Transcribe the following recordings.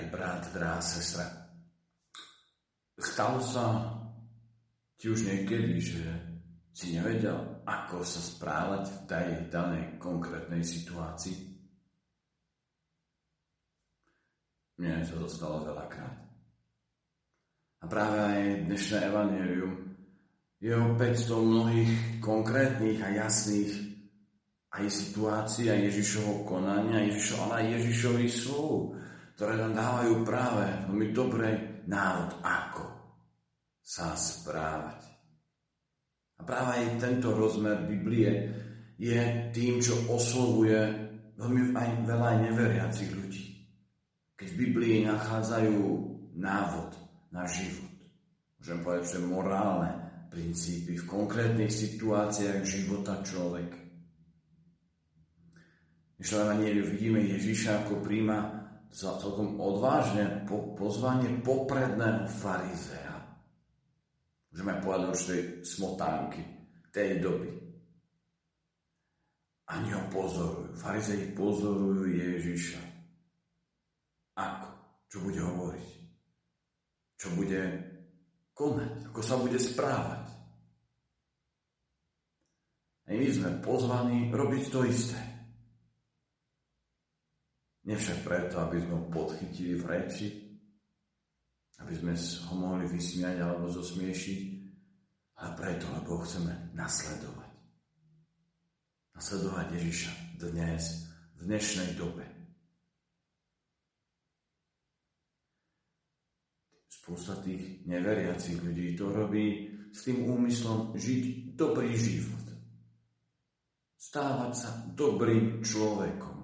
drahý brat, drahá sestra. Stalo sa ti už niekedy, že si nevedel, ako sa správať v tej danej konkrétnej situácii? Mne sa to stalo veľakrát. A práve aj dnešné evanelium je opäť to mnohých konkrétnych a jasných aj situácií a Ježišovho konania, Ježišov, ale aj Ježišových slov, ktoré nám dávajú práve veľmi dobrý návod, ako sa správať. A práve aj tento rozmer Biblie je tým, čo oslovuje veľmi aj veľa neveriacich ľudí. Keď v Biblii nachádzajú návod na život. Môžem povedať, že morálne princípy v konkrétnych situáciách života človeka. V vidíme Ježiša, ako príjma celkom odvážne po, pozvanie popredného farizea Môžeme povedať určitej smotánky tej doby. Ani ho pozorujú. Farizei pozorujú Ježiša. Ako? Čo bude hovoriť? Čo bude konať? Ako sa bude správať? A my sme pozvaní robiť to isté. Nevšak preto, aby sme ho podchytili v reči, aby sme ho mohli vysmiať alebo zosmiešiť, ale preto, lebo ho chceme nasledovať. Nasledovať Ježiša dnes, v dnešnej dobe. Spústa tých neveriacich ľudí to robí s tým úmyslom žiť dobrý život. Stávať sa dobrým človekom.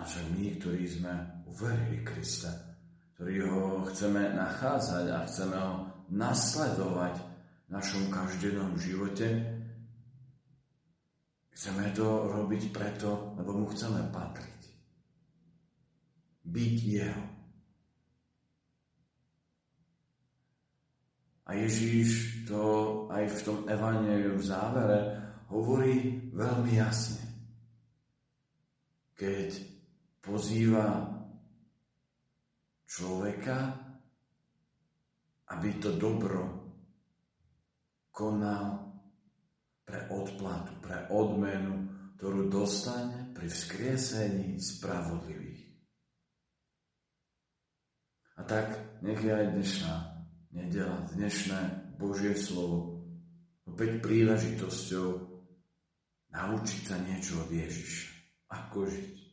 A že my, ktorí sme uverili Krista, ktorí ho chceme nachádzať a chceme ho nasledovať v našom každodennom živote, chceme to robiť preto, lebo mu chceme patriť. Byť jeho. A Ježíš to aj v tom evaneliu v závere hovorí veľmi jasne. Keď pozýva človeka, aby to dobro konal pre odplatu, pre odmenu, ktorú dostane pri vzkriesení spravodlivých. A tak nech je aj dnešná nedela, dnešné Božie slovo opäť príležitosťou naučiť sa niečo od Ježiša. Ako žiť